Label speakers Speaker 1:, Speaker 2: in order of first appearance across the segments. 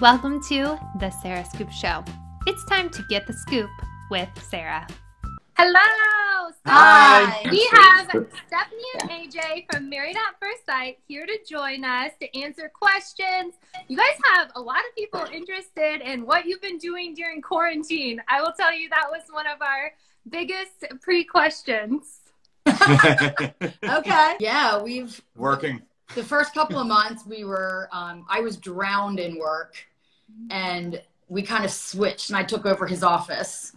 Speaker 1: Welcome to the Sarah Scoop Show. It's time to get the scoop with Sarah. Hello!
Speaker 2: Hi.
Speaker 1: We have Stephanie and AJ from Married at First Sight here to join us to answer questions. You guys have a lot of people interested in what you've been doing during quarantine. I will tell you that was one of our biggest pre questions.
Speaker 2: okay. Yeah, we've
Speaker 3: Working.
Speaker 2: the first couple of months we were um, I was drowned in work and we kind of switched and I took over his office.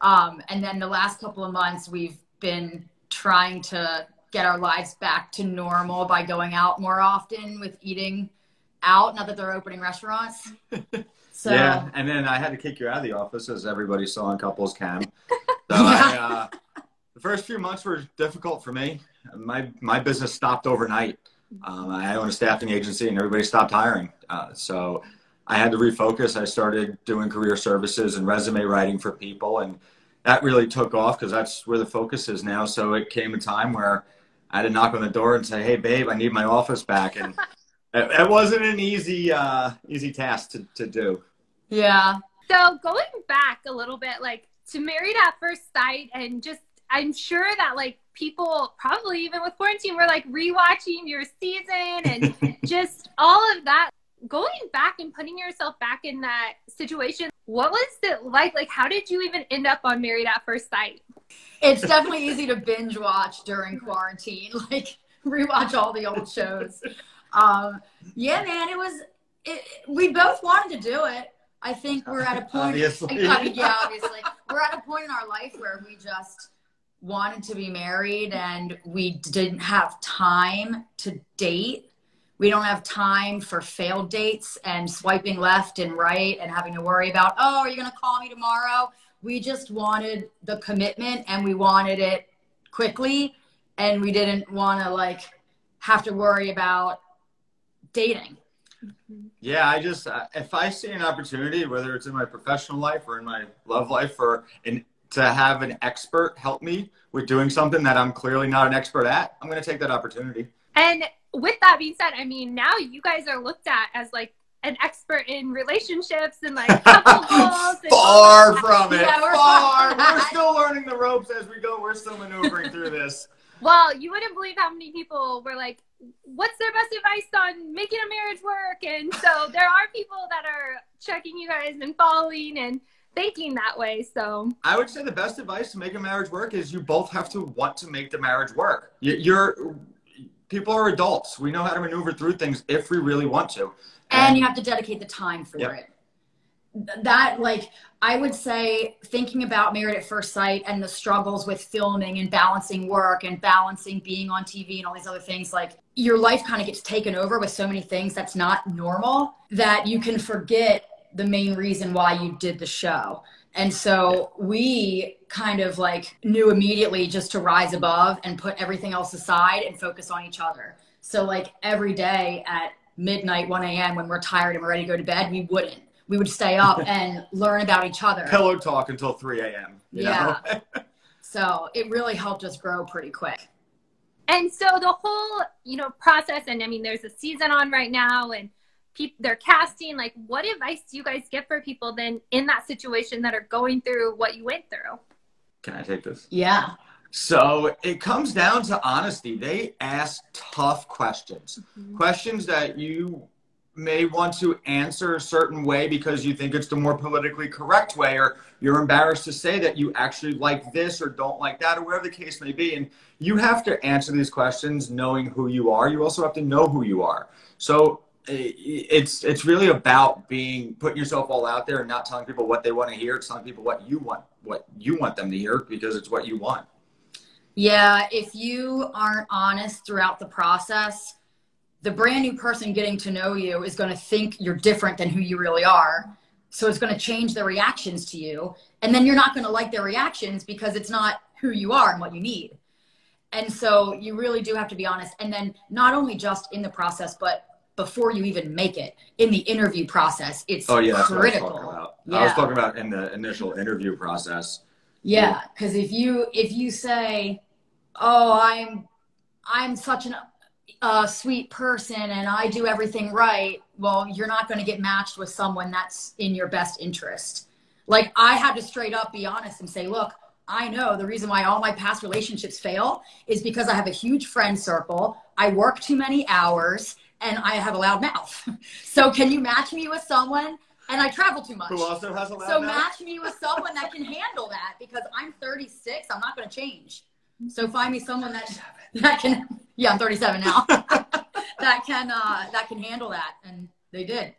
Speaker 2: Um, and then the last couple of months we've been trying to get our lives back to normal by going out more often with eating out, not that they're opening restaurants. So
Speaker 3: Yeah, and then I had to kick you out of the office, as everybody saw on Couples Cam. So I, uh, the first few months were difficult for me. My my business stopped overnight. Um, I own a staffing agency, and everybody stopped hiring. Uh, so I had to refocus. I started doing career services and resume writing for people, and that really took off because that's where the focus is now. So it came a time where I had to knock on the door and say, "Hey, babe, I need my office back," and it, it wasn't an easy uh, easy task to, to do.
Speaker 2: yeah.
Speaker 1: So going back a little bit, like to Married at First Sight, and just I'm sure that like people probably even with quarantine were like rewatching your season and just all of that. Going back and putting yourself back in that situation, what was it like? Like, how did you even end up on Married at First Sight?
Speaker 2: It's definitely easy to binge watch during quarantine, like rewatch all the old shows. Um, yeah, man, it was. It, we both wanted to do it. I think we're at a point.
Speaker 3: Obviously.
Speaker 2: I mean, yeah, obviously, we're at a point in our life where we just wanted to be married, and we didn't have time to date. We don't have time for failed dates and swiping left and right and having to worry about, oh, are you going to call me tomorrow? We just wanted the commitment and we wanted it quickly. And we didn't want to like have to worry about dating.
Speaker 3: Yeah, I just uh, if I see an opportunity, whether it's in my professional life or in my love life, or in to have an expert help me with doing something that I'm clearly not an expert at, I'm going to take that opportunity.
Speaker 1: And with that being said, I mean, now you guys are looked at as like an expert in relationships and like couple goals.
Speaker 3: Far from it.
Speaker 2: Yeah, we're
Speaker 3: far.
Speaker 2: far.
Speaker 3: We're still learning the ropes as we go. We're still maneuvering through this.
Speaker 1: Well, you wouldn't believe how many people were like, what's their best advice on making a marriage work? And so there are people that are checking you guys and following and thinking that way. So
Speaker 3: I would say the best advice to make a marriage work is you both have to want to make the marriage work. You're people are adults. We know how to maneuver through things if we really want to.
Speaker 2: and you have to dedicate the time for
Speaker 3: Yep.
Speaker 2: it that like i would say thinking about married at first sight and the struggles with filming and balancing work and balancing being on tv and all these other things like your life kind of gets taken over with so many things that's not normal that you can forget the main reason why you did the show and so we kind of like knew immediately just to rise above and put everything else aside and focus on each other. So like every day at midnight, 1 a.m. when we're tired and we're ready to go to bed, we wouldn't. We would stay up and learn about each other.
Speaker 3: Pillow talk until 3 a.m. you know?
Speaker 2: Yeah. So it really helped us grow pretty quick.
Speaker 1: and so the whole you know process and I mean there's a season on right now and people they're casting like what advice do you guys get for people then in that situation that are going through what you went through?
Speaker 3: Can I take this?
Speaker 2: Yeah.
Speaker 3: So it comes down to honesty. They ask tough questions, mm-hmm. questions that you may want to answer a certain way because you think it's the more politically correct way, or you're embarrassed to say that you actually like this or don't like that, or whatever the case may be. And you have to answer these questions knowing who you are. You also have to know who you are. So it's it's really about being putting yourself all out there and not telling people what they want to hear. It's telling people what you want, what you want them to hear because it's what you want.
Speaker 2: Yeah, if you aren't honest throughout the process, the brand new person getting to know you is going to think you're different than who you really are. So it's going to change their reactions to you. And then you're not going to like their reactions because it's not who you are and what you need. And so you really do have to be honest. And then not only just in the process, but before you even make it in the interview process, it's
Speaker 3: Oh yeah, that's
Speaker 2: critical.
Speaker 3: what I was talking about. I was talking about in the initial interview process.
Speaker 2: Yeah, because if you if you say, "Oh, I'm I'm such an a sweet person and I do everything right," well, you're not going to get matched with someone that's in your best interest. Like I had to straight up be honest and say, look, I know the reason why all my past relationships fail is because I have a huge friend circle. I work too many hours and I have a loud mouth. so can you match me with someone? And I travel too much.
Speaker 3: Who also has a loud
Speaker 2: So
Speaker 3: mouth?
Speaker 2: match me with someone that can handle that because I'm 36. I'm not going to change. So find me someone that that can. Yeah, I'm 37 now. that can uh, that can handle that, and they did.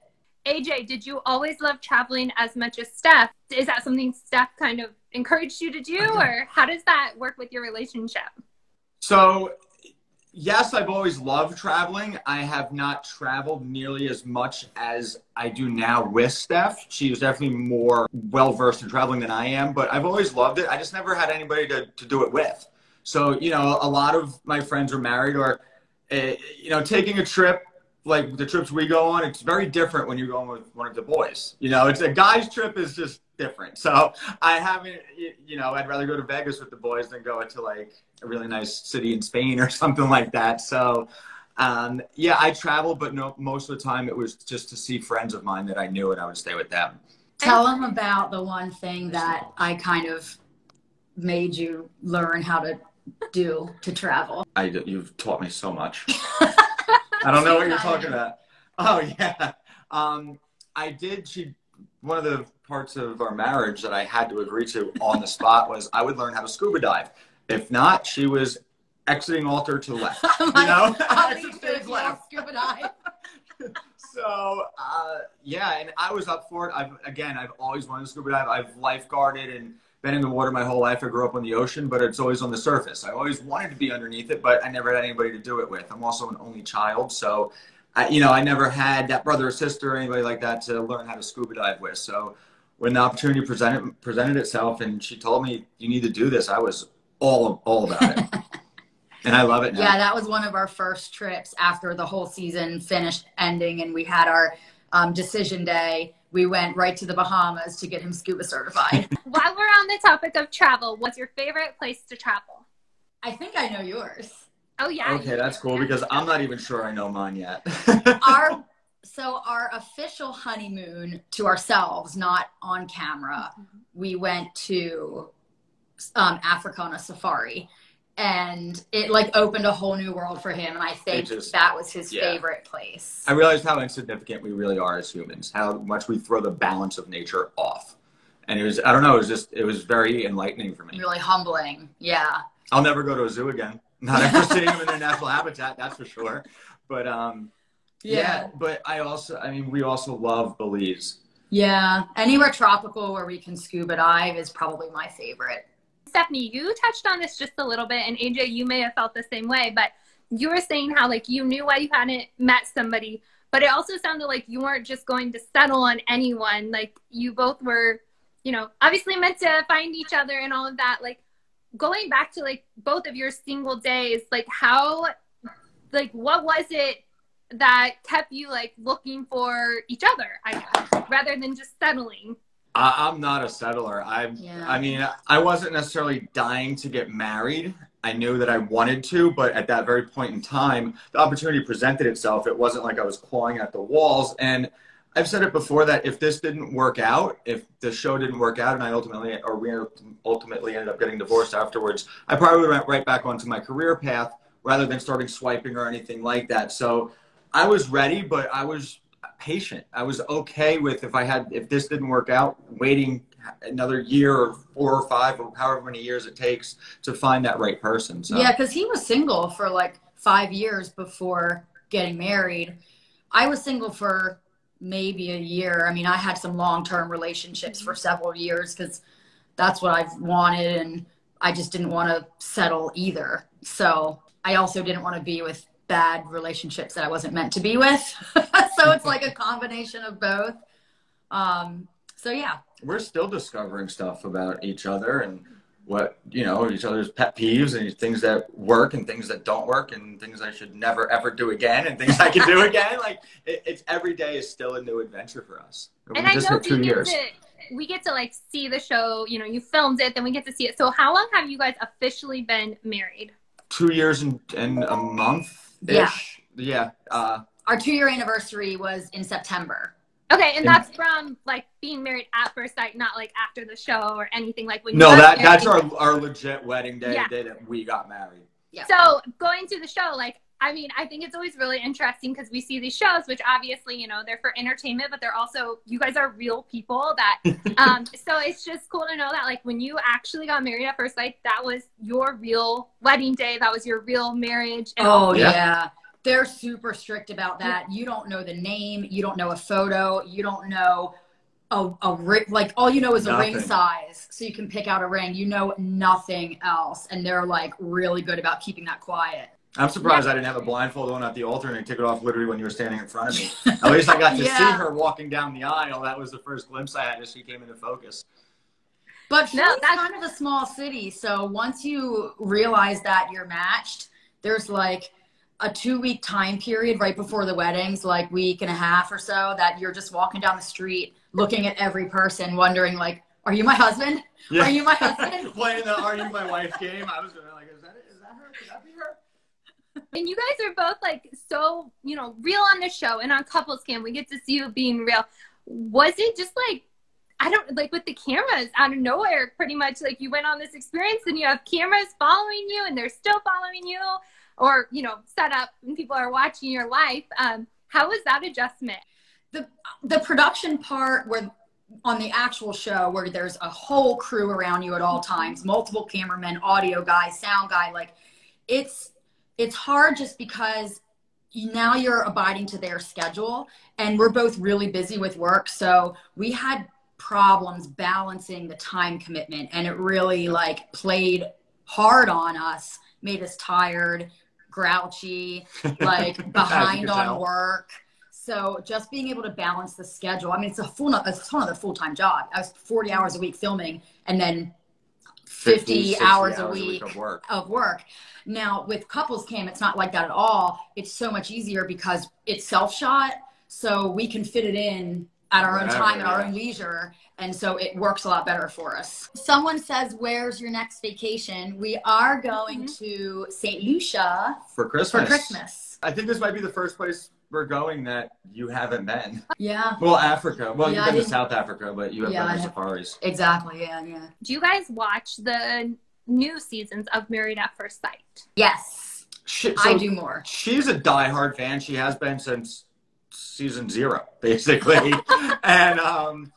Speaker 1: AJ, did you always love traveling as much as Steph? Is that something Steph kind of encouraged you to do, or how does that work with your relationship?
Speaker 3: So, yes, I've always loved traveling. I have not traveled nearly as much as I do now with Steph. She is definitely more well versed in traveling than I am, but I've always loved it. I just never had anybody to, to do it with. So, you know, a lot of my friends are married or, uh, you know, taking a trip like the trips we go on, it's very different when you're going with one of the boys. You know, it's a guy's trip is just different. So I haven't, you know, I'd rather go to Vegas with the boys than go to like a really nice city in Spain or something like that. So, um, yeah, I travel, but no, most of the time it was just to see friends of mine that I knew and I would stay with them.
Speaker 2: Tell them about the one thing that I kind of made you learn how to do to travel.
Speaker 3: I, you've taught me so much. I don't know what you're talking about. Oh yeah. Um, I did. She one of the parts of our marriage that I had to agree to on the spot was I would learn how to scuba dive. If not, she was exiting altar to the left. You know,
Speaker 2: I'll
Speaker 3: Exit stage
Speaker 2: if you want
Speaker 3: left.
Speaker 2: scuba dive.
Speaker 3: So uh, yeah, and I was up for it. I've again, I've always wanted to scuba dive. I've lifeguarded and been in the water my whole life. I grew up on the ocean, but it's always on the surface. I always wanted to be underneath it, but I never had anybody to do it with. I'm also an only child, so I, you know, I never had that brother or sister or anybody like that to learn how to scuba dive with. So when the opportunity presented presented itself, and she told me you need to do this, I was all all about it, and I love it now.
Speaker 2: Yeah, that was one of our first trips after the whole season finished ending, and we had our um, decision day. We went right to the Bahamas to get him scuba certified.
Speaker 1: While we're on the topic of travel, what's your favorite place to travel?
Speaker 2: I think I know yours.
Speaker 1: Oh yeah.
Speaker 3: Okay, that's cool because I'm not even sure I know mine yet.
Speaker 2: Our so our official honeymoon to ourselves, not on camera, we went to um, Africa on a safari, and it like opened a whole new world for him. And I think
Speaker 3: just-
Speaker 2: that was his
Speaker 3: yeah.
Speaker 2: favorite place.
Speaker 3: I realized how insignificant we really are as humans, how much we throw the balance of nature off. And it was, I don't know, it was just, it was very enlightening for me.
Speaker 2: Really humbling. Yeah.
Speaker 3: I'll never go to a zoo again. Not after seeing them in their natural habitat, that's for sure. But um, yeah. but I also, I mean, we also love Belize.
Speaker 2: Yeah. Anywhere tropical where we can scuba dive is probably my favorite.
Speaker 1: Stephanie, you touched on this just a little bit, and AJ, you may have felt the same way, but you were saying how like you knew why you hadn't met somebody, but it also sounded like you weren't just going to settle on anyone. Like you both were, you know, obviously meant to find each other and all of that. Like going back to like both of your single days, like how, like what was it that kept you like looking for each other? I guess rather than just settling.
Speaker 3: I, I'm not a settler. I,
Speaker 2: Yeah.
Speaker 3: I mean, I wasn't necessarily dying to get married. I knew that I wanted to, but at that very point in time, the opportunity presented itself. It wasn't like I was clawing at the walls. And I've said it before that if this didn't work out, if the show didn't work out, and I ultimately, or we ultimately ended up getting divorced afterwards, I probably went right back onto my career path rather than starting swiping or anything like that. So I was ready, but I was patient. I was okay with if I had if this didn't work out, waiting another year or four or five or however many years it takes to find that right person. So
Speaker 2: Yeah, because he was single for like five years before getting married. I was single for maybe a year. I mean, I had some long term relationships for several years because that's what I've wanted, and I just didn't want to settle either. So I also didn't want to be with bad relationships that I wasn't meant to be with. so it's like a combination of both. Um, so yeah,
Speaker 3: we're still discovering stuff about each other and what you know each other's pet peeves and things that work and things that don't work and things I should never ever do again and things I can do again. Like it, it's every day is still a new adventure for us.
Speaker 1: and
Speaker 3: we
Speaker 1: I
Speaker 3: just
Speaker 1: know
Speaker 3: hit two
Speaker 1: we get
Speaker 3: years.
Speaker 1: to we get to like see the show. You know, you filmed it, then we get to see it. So how long have you guys officially been married?
Speaker 3: Two years and, and a month ish.
Speaker 2: Yeah.
Speaker 3: Yeah. Uh,
Speaker 2: Our two year anniversary was in September.
Speaker 1: Okay, and that's from like being married at first sight, not like after the show or anything like when.
Speaker 3: No,
Speaker 1: you
Speaker 3: that
Speaker 1: got
Speaker 3: that's our our legit wedding day,
Speaker 1: Yeah.
Speaker 3: day that we got married.
Speaker 2: Yeah.
Speaker 1: So going to the show, like, I mean, I think it's always really interesting because we see these shows, which obviously, you know, they're for entertainment, but they're also, you guys are real people that, um, so it's just cool to know that, like, when you actually got married at first sight, that was your real wedding day. That was your real marriage. And
Speaker 2: Oh
Speaker 3: Yeah.
Speaker 2: yeah. They're super strict about that. You don't know the name, you don't know a photo, you don't know a, a ring like all you know is a ring size. So you can pick out a ring. You know nothing else. And they're like really good about keeping that quiet.
Speaker 3: I'm surprised I didn't have a blindfold on at the altar and they took it off literally when you were standing in front of me. At least I got to see her walking down the aisle. That was the first glimpse I had as she came into focus.
Speaker 2: But
Speaker 1: No, that's-
Speaker 2: kind of a small city, so once you realize that you're matched, there's like a two week time period right before the weddings, like week and a half or so, that you're just walking down the street, looking at every person, wondering like, "Are you my husband?
Speaker 3: Yeah.
Speaker 2: Are you my husband?"
Speaker 3: Playing the "Are you my wife" game. I was gonna like, is that is that her? Could that be her?
Speaker 1: And you guys are both like so, you know, real on the show and on couples cam. We get to see you being real. Was it just like I don't like with the cameras out of nowhere, pretty much like you went on this experience and you have cameras following you and they're still following you, or you know, set up and people are watching your life. Um, how was that adjustment?
Speaker 2: the the production part where on the actual show where there's a whole crew around you at all times multiple cameramen audio guy sound guy like it's it's hard just because now you're abiding to their schedule and we're both really busy with work so we had problems balancing the time commitment and it really like played hard on us made us tired grouchy like behind on
Speaker 3: tell.
Speaker 2: work so just being able to balance the schedule. I mean, it's a full, it's another full time job. I was 40 hours a week filming, and then 50,
Speaker 3: 60
Speaker 2: hours, a week
Speaker 3: of work.
Speaker 2: of work. Now with couples cam, it's not like that at all. It's so much easier because it's self shot, so we can fit it in at our own
Speaker 3: Wherever,
Speaker 2: time, at our own leisure, and so it works a lot better for us. Someone says, "Where's your next vacation?" We are going mm-hmm. to St. Lucia
Speaker 3: for Christmas.
Speaker 2: for Christmas.
Speaker 3: I think this might be the first place we're going that you haven't been.
Speaker 2: Yeah,
Speaker 3: Well, Africa. Well,
Speaker 2: Yeah,
Speaker 3: you've
Speaker 2: I
Speaker 3: been to
Speaker 2: didn't-
Speaker 3: South Africa, but you haven't
Speaker 2: Yeah,
Speaker 3: been to safaris.
Speaker 2: exactly. Yeah, yeah.
Speaker 1: Do you guys watch the new seasons of Married at First Sight?
Speaker 2: Yes,
Speaker 3: She,
Speaker 2: I do more.
Speaker 3: She's a diehard fan. She has been since season zero, basically. and um,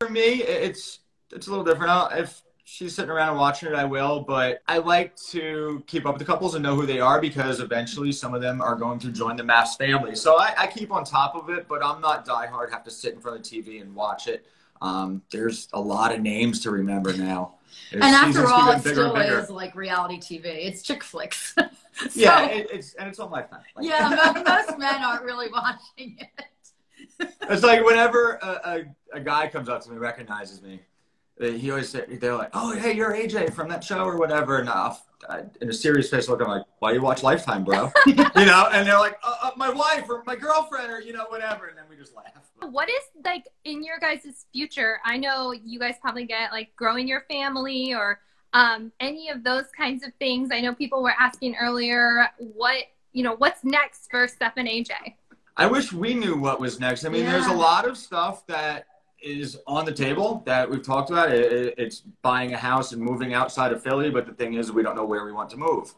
Speaker 3: for me, it's it's a little different. I'll, if she's sitting around and watching it, I will. But I like to keep up with the couples and know who they are because eventually some of them are going to join the MAFS family. So I, I keep on top of it, but I'm not diehard. Have to sit in front of the TV and watch it. Um, there's a lot of names to remember now.
Speaker 2: And after all, it still is like reality TV. It's chick flicks. So-
Speaker 3: Yeah, it, it's and it's on Lifetime. Like-
Speaker 2: yeah, mo- most men aren't really watching it.
Speaker 3: It's like whenever a, a, a guy comes up to me, recognizes me, he always say, they're like, "Oh, hey, you're AJ from that show or whatever." And I, in a serious face look, I'm like, "Why you watch Lifetime, bro?" you know, and they're like, uh, uh, "My wife or my girlfriend or you know whatever," and then we just laugh.
Speaker 1: What is like in your guys' future? I know you guys probably get like growing your family or um, any of those kinds of things. I know people were asking earlier what you know what's next for Steph and AJ.
Speaker 3: I wish we knew what was next. I mean, there's a lot of stuff that is on the table that we've talked about. It, it- it's buying a house and moving outside of Philly, but the thing is, we don't know where we want to move.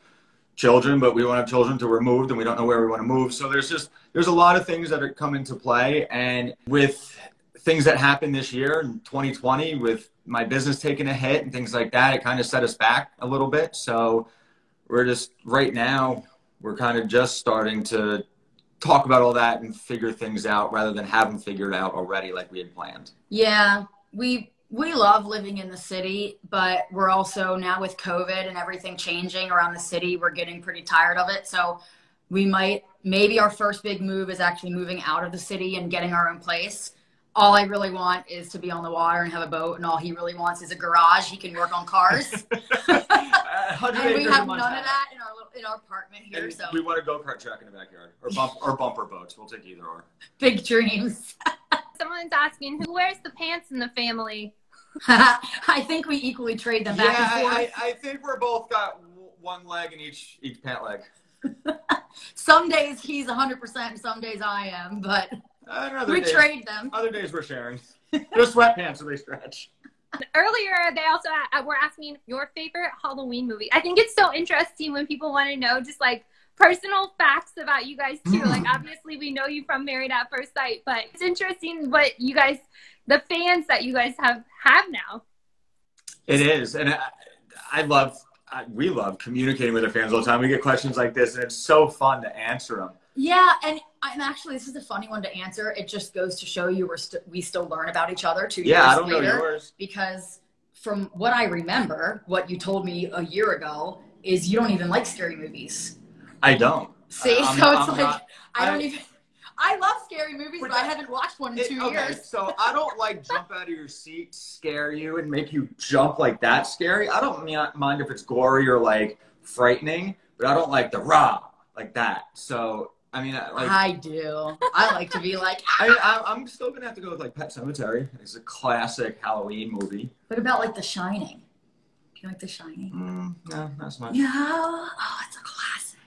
Speaker 3: Children, but we want have children to remove, and we don't know where we want to move. So there's just there's a lot of things that are come into play, and with things that happened this year in 2020, with my business taking a hit and things like that, it kind of set us back a little bit. So we're just right now we're kind of just starting to talk about all that and figure things out rather than have them figured out already like we had planned.
Speaker 2: Yeah, we we love living in the city, but we're also now with COVID and everything changing around the city, we're getting pretty tired of it. So we might maybe our first big move is actually moving out of the city and getting our own place. All I really want is to be on the water and have a boat, and all he really wants is a garage. He can work on cars,
Speaker 3: and
Speaker 2: and we have none of that in our in our apartment here.
Speaker 3: And
Speaker 2: So
Speaker 3: we want a go kart track in the backyard or bump or bumper boats. We'll take either or.
Speaker 2: big dreams.
Speaker 1: Someone's asking who wears the pants in the family.
Speaker 2: I think we equally trade them back
Speaker 3: yeah,
Speaker 2: and forth.
Speaker 3: I, I, I think we're both got w- one leg in each each pant leg.
Speaker 2: some days he's 100%, and some days I am, but
Speaker 3: Other
Speaker 2: we
Speaker 3: days,
Speaker 2: trade them.
Speaker 3: Other days we're sharing. They're sweatpants so they stretch.
Speaker 1: Earlier, they also uh, were asking your favorite Halloween movie. I think it's so interesting when people want to know just like personal facts about you guys too. Like obviously we know you from Married at First Sight, but it's interesting what you guys, the fans that you guys have have now.
Speaker 3: It is, and I, I love. I, we love communicating with our fans all the time. We get questions like this, and it's so fun to answer them.
Speaker 2: Yeah, and I'm actually this is a funny one to answer. It just goes to show you we're st- we still learn about each other two
Speaker 3: Yeah,
Speaker 2: years
Speaker 3: I don't know
Speaker 2: later.
Speaker 3: yours.
Speaker 2: Because from what I remember, what you told me a year ago is you don't even like scary movies.
Speaker 3: I don't.
Speaker 2: See,
Speaker 3: I'm-
Speaker 2: so it's
Speaker 3: I'm
Speaker 2: like
Speaker 3: not-
Speaker 2: I don't
Speaker 3: I-
Speaker 2: even. I love scary movies,
Speaker 3: But
Speaker 2: but I haven't watched one in
Speaker 3: It-
Speaker 2: two
Speaker 3: okay,
Speaker 2: years.
Speaker 3: so I don't like jump out of your seat, scare you, and make you jump like that scary. I don't mi- mind if it's gory or like frightening, but I don't like the raw like that. So I mean, I- like
Speaker 2: I do. I like to be like.
Speaker 3: I, I, I'm still gonna have to go with like Pet Sematary. It's a classic Halloween movie.
Speaker 2: What about like The Shining? Do you like The Shining?
Speaker 3: Mm, no, that's not so much.
Speaker 2: No. Oh, it's a classic.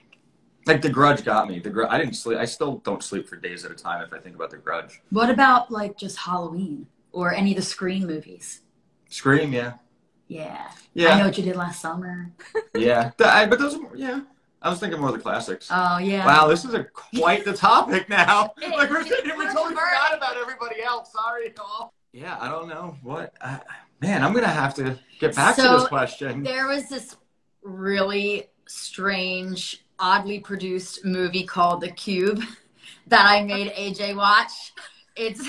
Speaker 3: Like The Grudge got me. The Grudge. I didn't sleep. I still don't sleep for days at a time if I think about The Grudge.
Speaker 2: What about like just Halloween or any of the Scream movies?
Speaker 3: Scream, yeah,
Speaker 2: Yeah.
Speaker 3: Yeah.
Speaker 2: I know what you did last summer.
Speaker 3: yeah. I- but those, are, yeah. I was thinking more of the classics.
Speaker 2: Oh yeah.
Speaker 3: Wow, this is a quite the topic now. Like we're sitting here, we
Speaker 2: we're
Speaker 3: totally forgot about everybody else. Sorry, y'all. Yeah, I don't know what. I, man, I'm gonna have to get back to this question.
Speaker 2: There was this really strange, oddly produced movie called The Cube that I made AJ watch. It's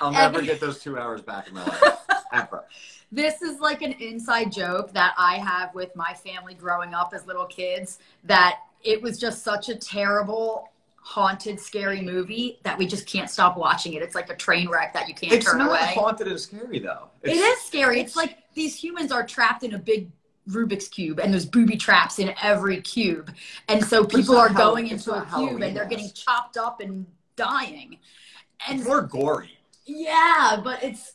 Speaker 3: I'll never get those two hours back in my life ever.
Speaker 2: this is like an inside joke that I have with my family growing up as little kids that it was just such a terrible haunted scary movie that we just can't stop watching it. It's like a train wreck that you can't
Speaker 3: It's
Speaker 2: turn
Speaker 3: not
Speaker 2: away.
Speaker 3: haunted and scary though.
Speaker 2: It
Speaker 3: It's-
Speaker 2: scary. It's like these humans are trapped in a big Rubik's cube, and there's booby traps in every cube, and so people are going
Speaker 3: it's
Speaker 2: into a
Speaker 3: not
Speaker 2: cube, and they're getting chopped up and dying. And
Speaker 3: It's more gory.
Speaker 2: yeah, but it's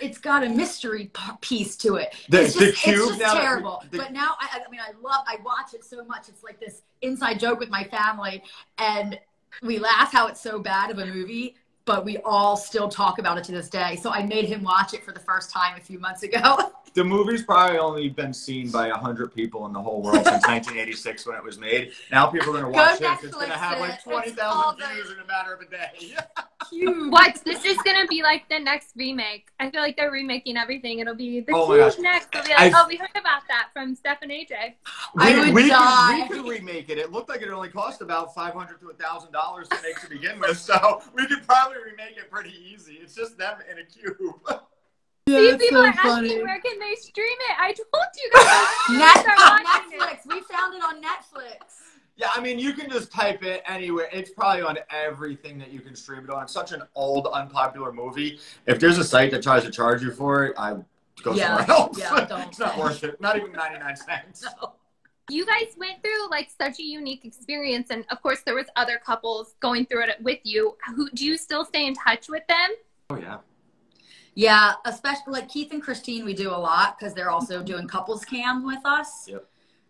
Speaker 2: it's got a mystery piece to it.
Speaker 3: The-
Speaker 2: it's
Speaker 3: the
Speaker 2: just,
Speaker 3: cube
Speaker 2: it's just
Speaker 3: now
Speaker 2: terrible.
Speaker 3: the-
Speaker 2: but now, I, I mean, I love, I watch it so much. It's like this inside joke with my family, and we laugh how it's so bad of a movie, but we all still talk about it to this day. So I made him watch it for the first time a few months ago.
Speaker 3: The movie's probably only been seen by hundred people in the whole world since 1986 when it was made. Now people are gonna
Speaker 2: Go
Speaker 3: watch this. It's gonna have
Speaker 2: it.
Speaker 3: like 20,000 views in a matter of a day.
Speaker 2: Cube.
Speaker 1: What? This is gonna be like the next remake. I feel like they're remaking everything. It'll be the
Speaker 3: Oh my
Speaker 1: Cube
Speaker 3: gosh.
Speaker 1: next. It'll be like,
Speaker 3: I-
Speaker 1: oh, we heard about that from Steph and AJ.
Speaker 2: I
Speaker 3: we,
Speaker 2: would
Speaker 3: we
Speaker 2: die.
Speaker 3: Could, we could remake it. It looked like it only cost about 500 to thousand dollars to make to begin with, so we could probably remake it pretty easy. It's just them in a cube.
Speaker 1: These people are asking where can they stream it. I told you guys.
Speaker 2: Net-
Speaker 1: Start watching it.
Speaker 2: Netflix. We found it on Netflix.
Speaker 3: yeah, I mean, you can just type it anywhere. It's probably on everything that you can stream it on. It's such an old, unpopular movie. If there's a site that tries to charge you for it, I go
Speaker 2: Yeah,
Speaker 3: somewhere else.
Speaker 2: yeah, don't.
Speaker 3: it's not worth it. Not even 99 cents.
Speaker 2: No.
Speaker 1: You guys went through like such a unique experience, and of course there was other couples going through it with you. Who do you still stay in touch with them?
Speaker 3: Oh yeah.
Speaker 2: Yeah, especially like Keith and Kristine, we do a lot because they're also doing couples cam with us.
Speaker 3: Yep.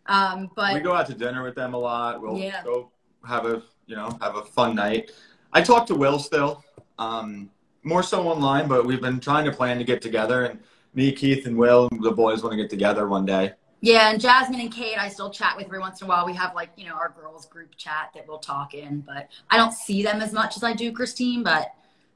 Speaker 2: Um, but
Speaker 3: we go out to dinner with them a lot. We'll
Speaker 2: Yeah.
Speaker 3: go have a you know have a fun night. I talk to Will still, um, more so online, but we've been trying to plan to get together. And me, Keith, and Will, the boys want to get together one day.
Speaker 2: Yeah, and Jasmine and Kate, I still chat with every once in a while. We have like you know our girls group chat that we'll talk in, but I don't see them as much as I do Kristine. But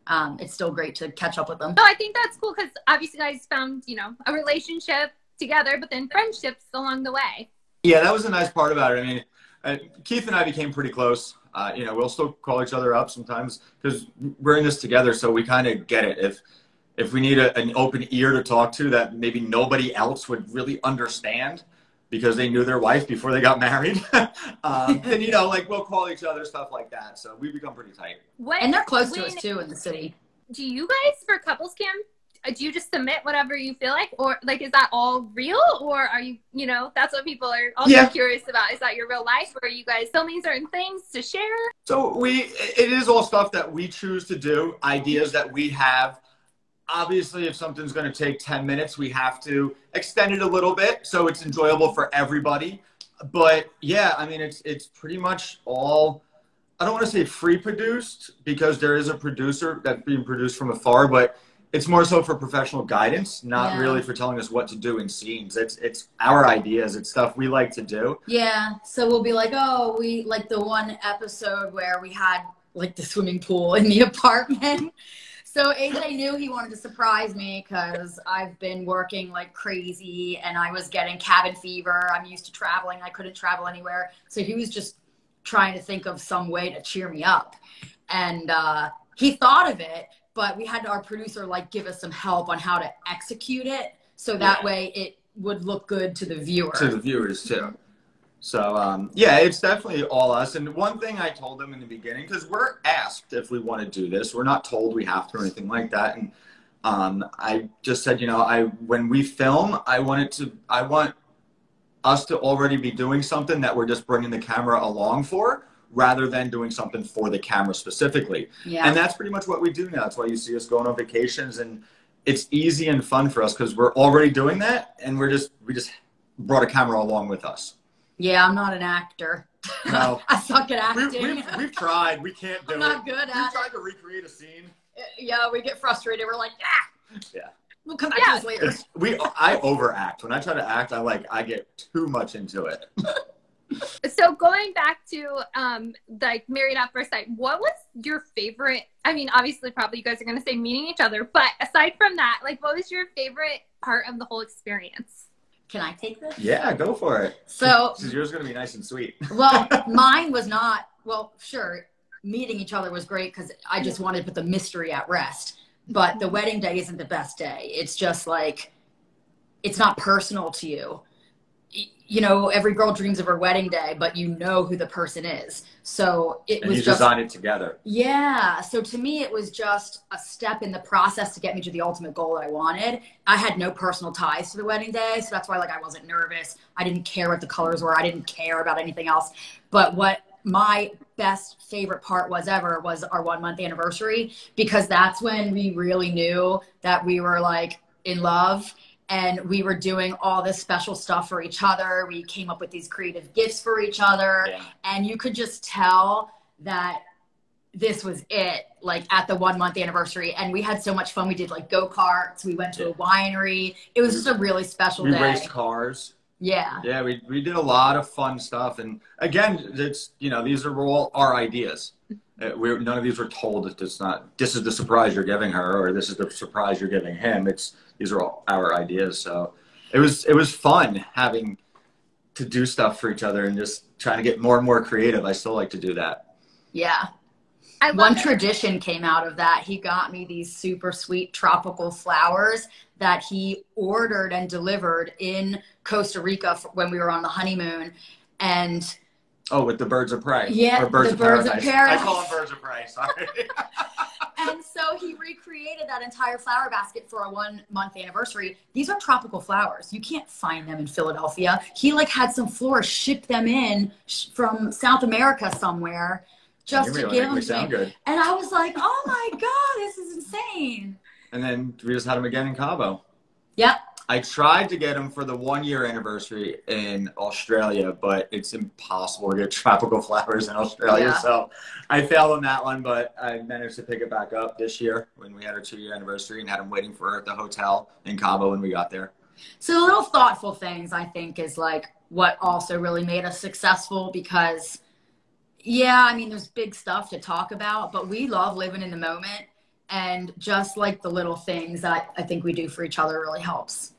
Speaker 2: um, it's still great to catch up with them.
Speaker 1: No, I think that's cool because obviously you guys found you know a relationship together, but then friendships along the way.
Speaker 3: Yeah, that was a nice part about it. I mean, uh, Keith and I became pretty close. Uh, you know, we'll still call each other up sometimes because we're in this together, so we kind of get it. If if we need a, an open ear to talk to that maybe nobody else would really understand because they knew their wife before they got married, um, then you know, like we'll call each other stuff like that. So we become pretty tight.
Speaker 1: What
Speaker 2: And they're close to us too in the city.
Speaker 1: Do you guys for couples cam? uh, Do you just submit whatever you feel like, or like is that all real, or are you you know that's what people are also
Speaker 3: Yeah.
Speaker 1: curious about? Is that your real life, or are you guys filming certain things to share?
Speaker 3: So we, it is all stuff that we choose to do, ideas that we have. Obviously, if something's going to take 10 minutes, we have to extend it a little bit so it's enjoyable for everybody. but yeah, I mean, it's it's pretty much all. I don't want to say free produced because there is a producer that's being produced from afar, but it's more so for professional guidance, not
Speaker 2: Yeah.
Speaker 3: really for telling us what to do in scenes. It's it's our ideas. It's stuff we like to do.
Speaker 2: Yeah. So we'll be like, oh, we like the one episode where we had like the swimming pool in the apartment. So AJ knew he wanted to surprise me because I've been working like crazy and I was getting cabin fever. I'm used to traveling. I couldn't travel anywhere. So he was just trying to think of some way to cheer me up. And uh, he thought of it, but we had our producer like give us some help on how to execute it. So that
Speaker 3: Yeah.
Speaker 2: way it would look good to the viewer.
Speaker 3: to the viewers too. So um, yeah, it's definitely all us. And one thing I told them in the beginning, because we're asked if we want to do this, we're not told we have to or anything like that. And um, I just said, you know, I when we film, I want it to, I want us to already be doing something that we're just bringing the camera along for, rather than doing something for the camera specifically.
Speaker 2: yeah.
Speaker 3: And that's pretty much what we do now. That's why you see us going on vacations and it's easy and fun for us because we're already doing that and we're just we just brought a camera along with us.
Speaker 2: Yeah, I'm not an actor.
Speaker 3: No.
Speaker 2: I suck at
Speaker 3: We,
Speaker 2: acting.
Speaker 3: we've, we've tried. We can't do
Speaker 2: I'm
Speaker 3: it.
Speaker 2: not good
Speaker 3: We've
Speaker 2: at
Speaker 3: tried
Speaker 2: it.
Speaker 3: to recreate a scene.
Speaker 2: Yeah, we get frustrated. We're like, ah.
Speaker 3: Yeah.
Speaker 2: We'll come back
Speaker 1: Yeah.
Speaker 2: to this later.
Speaker 3: It's, we I overact. When I try to act, I like I get too much into it.
Speaker 1: So going back to um like married at first sight, what was your favorite? I mean, obviously, probably you guys are gonna say meeting each other, but aside from that, like, what was your favorite part of the whole experience?
Speaker 2: Can I take this?
Speaker 3: Yeah, go for it.
Speaker 2: So,
Speaker 3: This is yours gonna be nice and sweet.
Speaker 2: well, mine was not, well, sure, meeting each other was great because I just wanted to put the mystery at rest. But the wedding day isn't the best day. It's just like, it's not personal to you. You know, every girl dreams of her wedding day, but you know who the person is. So it
Speaker 3: And
Speaker 2: was
Speaker 3: you
Speaker 2: just
Speaker 3: designed it together.
Speaker 2: Yeah. So to me, it was just a step in the process to get me to the ultimate goal that I wanted. I had no personal ties to the wedding day. So that's why, like, I wasn't nervous. I didn't care what the colors were. I didn't care about anything else. But what my best favorite part was ever was our one month anniversary because that's when we really knew that we were like in love and we were doing all this special stuff for each other. We came up with these creative gifts for each other.
Speaker 3: Yeah.
Speaker 2: and you could just tell that this was it like at the one month anniversary. And we had so much fun. We did like go-karts. We went to a winery. It was just a really special
Speaker 3: We
Speaker 2: day.
Speaker 3: raced cars.
Speaker 2: yeah.
Speaker 3: Yeah, we, we did a lot of fun stuff, and again, it's you know these are all our ideas. Uh, we're none of these were told. that It's not. This is the surprise you're giving her, or this is the surprise you're giving him. It's these are all our ideas. So it was it was fun having to do stuff for each other and just trying to get more and more creative. I still like to do that.
Speaker 2: yeah
Speaker 1: I love
Speaker 2: one
Speaker 1: it.
Speaker 2: tradition came out of that he got me these super sweet tropical flowers that he ordered and delivered in costa rica when we were on the honeymoon and
Speaker 3: Oh, with the birds of prey.
Speaker 2: Yeah,
Speaker 3: or birds
Speaker 2: the
Speaker 3: of
Speaker 2: birds of
Speaker 3: paradise.
Speaker 2: paradise.
Speaker 3: I call them birds of prey. Sorry.
Speaker 2: And so he recreated that entire flower basket for a one month anniversary. These are tropical flowers. You can't find them in Philadelphia. He like had some florists ship them in sh- from South America somewhere just
Speaker 3: you
Speaker 2: to give
Speaker 3: make
Speaker 2: them to
Speaker 3: sound
Speaker 2: me.
Speaker 3: good.
Speaker 2: And I was like, oh my God, this is insane.
Speaker 3: And then we just had them again in Cabo.
Speaker 2: Yep.
Speaker 3: I tried to get them for the one year anniversary in Australia, but it's impossible to get tropical flowers in Australia.
Speaker 2: Yeah.
Speaker 3: So I failed on that one, but I managed to pick it back up this year when we had our two year anniversary and had them waiting for her at the hotel in Cabo when we got there.
Speaker 2: So the little thoughtful things I think is like what also really made us successful because yeah, I mean there's big stuff to talk about, but we love living in the moment and just like the little things that I think we do for each other really helps.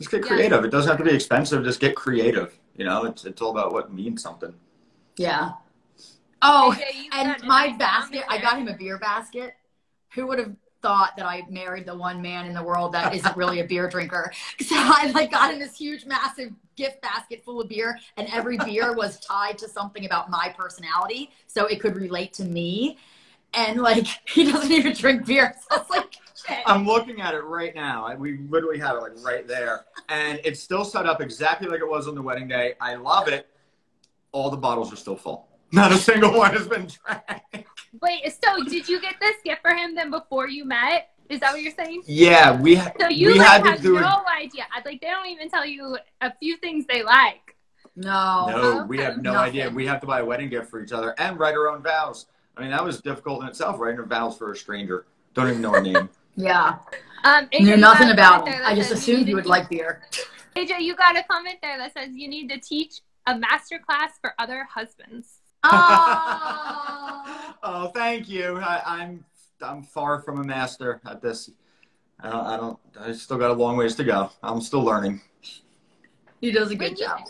Speaker 3: Just get
Speaker 1: Yeah.
Speaker 3: creative. It doesn't have to be expensive. Just get creative. You know, it's, it's all about what means something.
Speaker 2: Yeah. Oh,
Speaker 1: oh AJ,
Speaker 2: and my basket, I got him a beer basket. Who would have thought that I married the one man in the world that isn't really a beer drinker? So I like got him this huge, massive gift basket full of beer, and every beer was tied to something about my personality, so it could relate to me. And like he doesn't even drink beer, so it's like shit.
Speaker 3: I'm looking at it right now. We literally have it like right there, and it's still set up exactly like it was on the wedding day. I love it. All the bottles are still full. Not a single one has been drank.
Speaker 1: Wait, so did you get this gift for him then before you met? Is that what you're saying?
Speaker 3: Yeah, we ha-
Speaker 1: So you
Speaker 3: we
Speaker 1: like
Speaker 3: had to
Speaker 1: have
Speaker 3: do
Speaker 1: no
Speaker 3: it.
Speaker 1: idea. I'd like they don't even tell you a few things they like.
Speaker 2: No.
Speaker 3: No, we have no
Speaker 2: Nothing.
Speaker 3: idea. We have to buy a wedding gift for each other and write our own vows. I mean, that was difficult in itself, writing her vows for a stranger. Don't even know her name.
Speaker 2: Yeah.
Speaker 1: Um, AJ,
Speaker 2: Knew
Speaker 1: you
Speaker 2: nothing
Speaker 1: got
Speaker 2: about
Speaker 1: comment
Speaker 2: him. I just assumed you would
Speaker 1: teach-
Speaker 2: like beer.
Speaker 1: AJ, you got a comment there that says you need to teach a master class for other husbands.
Speaker 2: Oh.
Speaker 3: oh, thank you. I, I'm I'm far from a master at this. I don't, I don't. I still got a long ways to go. I'm still learning.
Speaker 2: he does a
Speaker 1: When
Speaker 2: good
Speaker 1: you,
Speaker 2: job.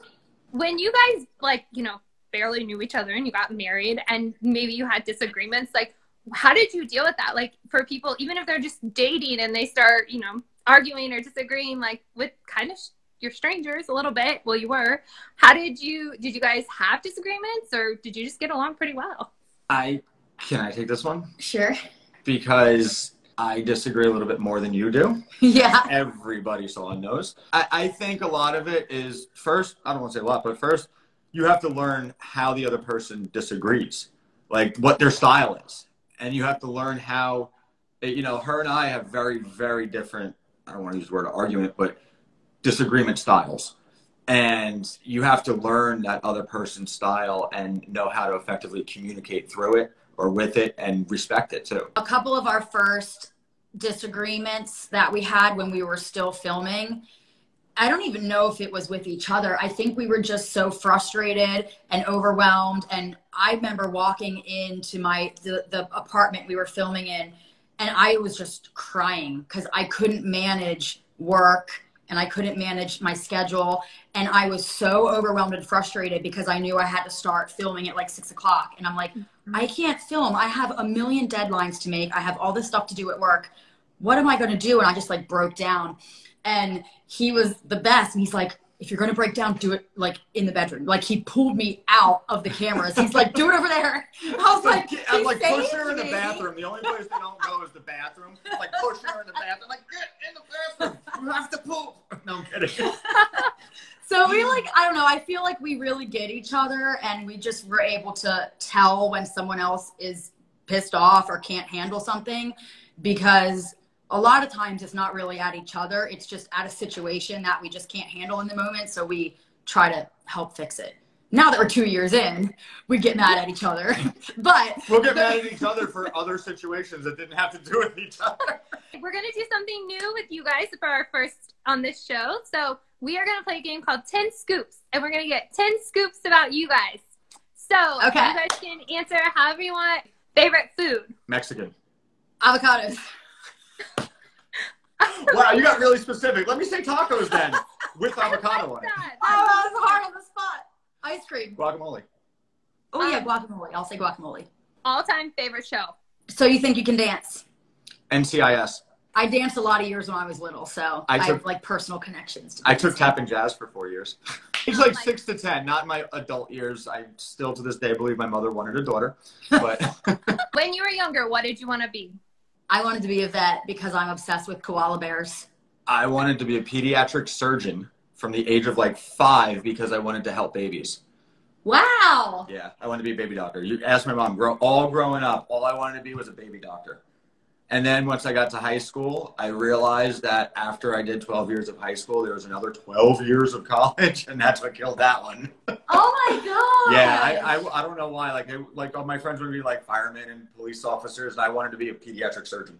Speaker 1: when you guys like, you know, barely knew each other and you got married and maybe you had disagreements, like how did you deal with that? Like for people, even if they're just dating and they start, you know, arguing or disagreeing, like with kind of sh- your strangers a little bit. Well, you were. How did you? Did you guys have disagreements or did you just get along pretty well?
Speaker 3: I can I take this one
Speaker 2: Sure.
Speaker 3: because I disagree a little bit more than you do.
Speaker 2: Yeah.
Speaker 3: Everybody saw and knows. I, I think a lot of it is first. I don't want to say a lot, but first you have to learn how the other person disagrees, like what their style is, and you have to learn how. You know, her and I have very, very different. I don't want to use the word argument, but disagreement styles. And you have to learn that other person's style and know how to effectively communicate through it or with it and respect it too.
Speaker 2: a couple of our first disagreements that we had when we were still filming i don't even know if it was with each other i think we were just so frustrated and overwhelmed and i remember walking into my the, the apartment we were filming in and i was just crying because i couldn't manage work and i couldn't manage my schedule and i was so overwhelmed and frustrated because i knew i had to start filming at like six o'clock and i'm like mm-hmm. I can't film. I have a million deadlines to make. I have all this stuff to do at work. What am I going to do? And I just like broke down. And he was the best. And he's like, if you're going to break down, do it like in the bedroom. Like he pulled me out of the cameras. He's like, do it over there. I was like,
Speaker 3: I'm like push her in the bathroom. The only place they don't go is the bathroom. Like push her in the bathroom. Like get in the bathroom. You have to poop. No, I'm kidding.
Speaker 2: So we like, I don't know, I feel like we really get each other and we just were able to tell when someone else is pissed off or can't handle something because a lot of times it's not really at each other. It's just at a situation that we just can't handle in the moment. So we try to help fix it. Now that we're two years in, we get mad at each other. but
Speaker 3: We'll get mad at each other for other situations that didn't have to do with each other.
Speaker 1: We're gonna do something new with you guys for our first on this show. So we are gonna play a game called Ten Scoops, and we're gonna get ten scoops about you guys. So
Speaker 2: Okay.
Speaker 1: you guys can answer however you want. Favorite food?
Speaker 3: Mexican.
Speaker 2: avocados.
Speaker 3: Wow, you got really specific. Let me say tacos then, with avocado on it.
Speaker 1: That.
Speaker 2: Oh, that was hard on the spot. Ice cream.
Speaker 3: Guacamole.
Speaker 2: Oh, yeah,
Speaker 1: Um,
Speaker 2: guacamole. I'll say guacamole.
Speaker 1: All-time favorite show.
Speaker 2: So you think you can dance?
Speaker 3: NCIS.
Speaker 2: I danced a lot of years when I was little, so
Speaker 3: I
Speaker 2: I, have like personal connections. To
Speaker 3: I took tap and jazz for four years. It's
Speaker 1: Oh
Speaker 3: like
Speaker 1: my-
Speaker 3: six to ten, not in my adult years. I still to this day believe my mother wanted a daughter, but
Speaker 1: When you were younger, what did you want to be?
Speaker 2: I wanted to be a vet because I'm obsessed with koala bears.
Speaker 3: I wanted to be a pediatric surgeon from the age of like five because I wanted to help babies.
Speaker 2: Wow.
Speaker 3: Yeah, I wanted to be a baby doctor. You ask my mom. Grow, all growing up, all I wanted to be was a baby doctor. And then once I got to high school, I realized that after I did 12 years of high school, there was another 12 years of college, and that's what killed that one.
Speaker 2: Oh my god.
Speaker 3: Yeah, I, I, I don't know why. Like, like all my friends would be like firemen and police officers, and I wanted to be a pediatric surgeon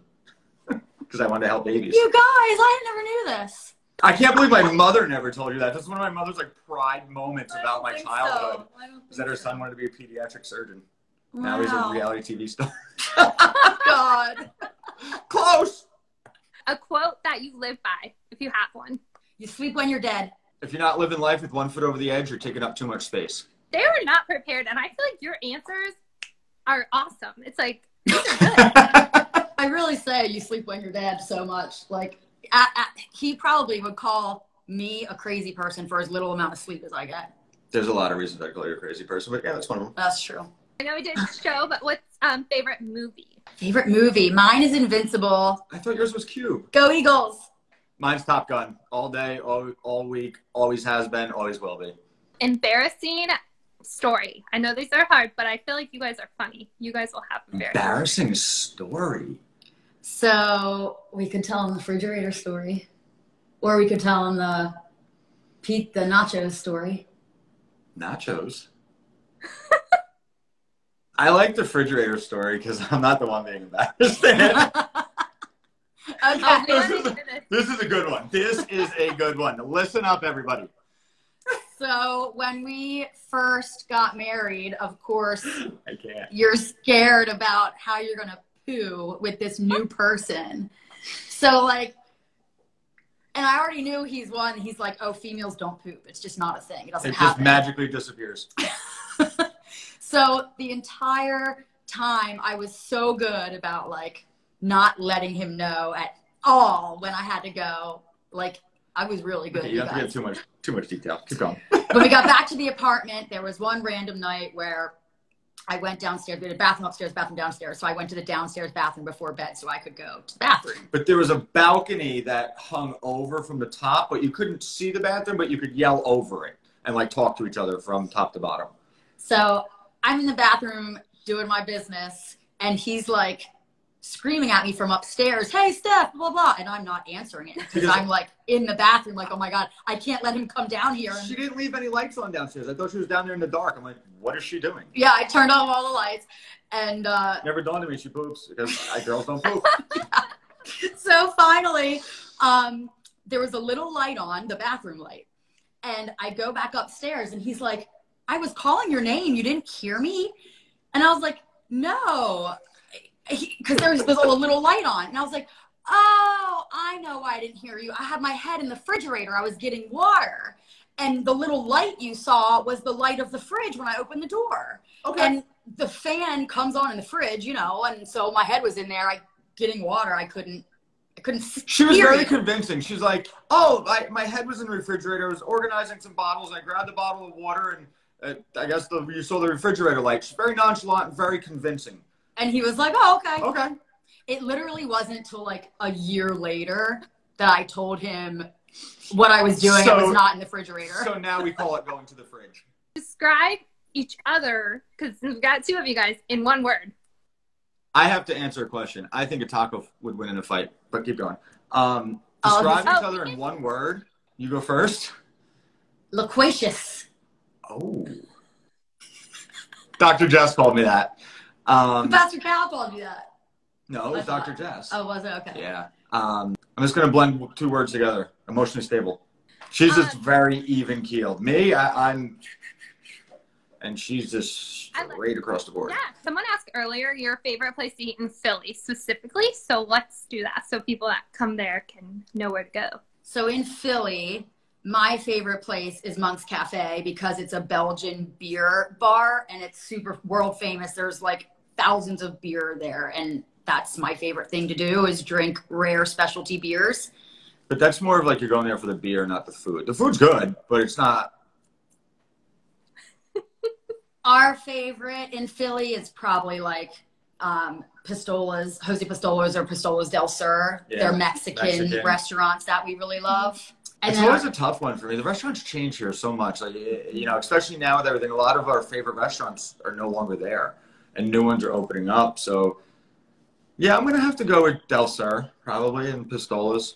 Speaker 3: because I wanted to help babies.
Speaker 2: You guys, I never knew this.
Speaker 3: I can't believe my mother never told you that. That's one of my mother's like pride moments
Speaker 2: I
Speaker 3: about my childhood.
Speaker 2: so.
Speaker 3: Is that her
Speaker 2: so.
Speaker 3: son wanted to be a pediatric surgeon.
Speaker 2: Wow.
Speaker 3: Now he's a reality TV star.
Speaker 2: Oh god.
Speaker 3: Close.
Speaker 1: A quote that you live by, if you have one.
Speaker 2: You sleep when you're dead.
Speaker 3: If you're not living life with one foot over the edge, you're taking up too much space.
Speaker 1: They were not prepared, and I feel like your answers are awesome. It's like these are good.
Speaker 2: I really say you sleep when you're dead so much. Like, I, I, he probably would call me a crazy person for as little amount of sleep as I get.
Speaker 3: There's a lot of reasons I call you a crazy person, but yeah, that's one of them.
Speaker 2: That's true.
Speaker 1: I know we did show, but what's um favorite movie?
Speaker 2: Favorite movie? Mine is Invincible.
Speaker 3: I thought yours was Cube.
Speaker 2: Go Eagles.
Speaker 3: Mine's Top Gun. All day, all, all week, always has been, always will be.
Speaker 1: Embarrassing story. I know these are hard, but I feel like you guys are funny. You guys will have embarrassing.
Speaker 3: Embarrassing story.
Speaker 2: So we could tell him the refrigerator story, or we could tell him the Pete the nachos story.
Speaker 3: Nachos. I like the refrigerator story because I'm not the one being embarrassed.
Speaker 2: Okay.
Speaker 3: This is a- this is a good one. This is a good one. Listen up, everybody.
Speaker 2: So when we first got married, of course,
Speaker 3: I can't.
Speaker 2: you're scared about how you're gonna poo with this new person. So like, and I already knew he's one. He's like, oh, females don't poop. It's just not a thing. It doesn't
Speaker 3: It just magically disappears.
Speaker 2: So the entire time I was so good about like not letting him know at all when I had to go. Like I was really good.
Speaker 3: you
Speaker 2: you
Speaker 3: have to give too much too much detail. Keep going.
Speaker 2: when we got back to the apartment, there was one random night where I went downstairs. We had a bathroom upstairs, bathroom downstairs. So I went to the downstairs bathroom before bed so I could go to the bathroom.
Speaker 3: But there was a balcony that hung over from the top, but you couldn't see the bathroom, but you could yell over it and like talk to each other from top to bottom.
Speaker 2: So I'm in the bathroom doing my business, and he's like screaming at me from upstairs, "Hey, Steph!" Blah blah, and I'm not answering it because I'm like in the bathroom, like, "Oh my god, I can't let him come down here."
Speaker 3: She didn't leave any lights on downstairs. I thought she was down there in the dark. I'm like, what is she doing?
Speaker 2: yeah, I turned off all the lights, and uh,
Speaker 3: Never dawned on me she poops because I girls don't poop.
Speaker 2: so finally, um, there was a little light on, the bathroom light. And I go back upstairs and he's like, I was calling your name. You didn't hear me? And I was like, no. Because there was, was a little light on. And I was like, oh, I know why I didn't hear you. I had my head in the refrigerator. I was getting water. And the little light you saw was the light of the fridge when I opened the door.
Speaker 3: Okay.
Speaker 2: And the fan comes on in the fridge, you know, and so my head was in there, I getting water. I couldn't, I couldn't.
Speaker 3: She was very convincing. She's like, "Oh, I, my head was in the refrigerator. I was organizing some bottles. I grabbed a bottle of water, and I guess the, you saw the refrigerator light." She's very nonchalant and very convincing.
Speaker 2: And he was like, "Oh, okay."
Speaker 3: Okay.
Speaker 2: It literally wasn't until like a year later that I told him what I was doing.
Speaker 3: So-
Speaker 2: it was not in the refrigerator.
Speaker 3: So now we call it going to the fridge.
Speaker 1: Describe each other because we've got two of you guys in one word.
Speaker 3: I have to answer a question. I think a taco would win in a fight, but keep going. Um,
Speaker 2: Oh,
Speaker 3: describe
Speaker 1: this-
Speaker 3: each other in one word. You go first.
Speaker 2: Loquacious.
Speaker 3: Oh. Dr. Jess called me that. Um,
Speaker 2: Pastor Cal called you that.
Speaker 3: no, it was
Speaker 2: I thought-
Speaker 3: Dr. Jess.
Speaker 2: Oh, was it okay?
Speaker 3: Yeah. Um, I'm just going to blend two words together. Emotionally stable. She's just
Speaker 1: Uh,
Speaker 3: very even keeled. Me, I, I'm, and she's just
Speaker 1: I like-
Speaker 3: straight across the board.
Speaker 1: Yeah, someone asked earlier your favorite place to eat in Philly specifically. So let's do that so people that come there can know where to go.
Speaker 2: So in Philly, my favorite place is Monk's Cafe because it's a Belgian beer bar and it's super world famous. There's like thousands of beer there and that's my favorite thing to do is drink rare specialty beers.
Speaker 3: But that's more of like you're going there for the beer, not the food. The food's good, but it's not.
Speaker 2: Our favorite in Philly is probably like um, Pistolas, Jose Pistolas or Pistolas del Sur.
Speaker 3: Yeah,
Speaker 2: They're Mexican,
Speaker 3: Mexican.
Speaker 2: restaurants that we really love. And
Speaker 3: it's
Speaker 2: then
Speaker 3: always a tough one for me. The restaurants change here so much. Like eh, eh, you know, especially now with everything, a lot of our favorite restaurants are no longer there, and new ones are opening up. So, yeah, I'm gonna have to go with Del Sur probably and Pistolas.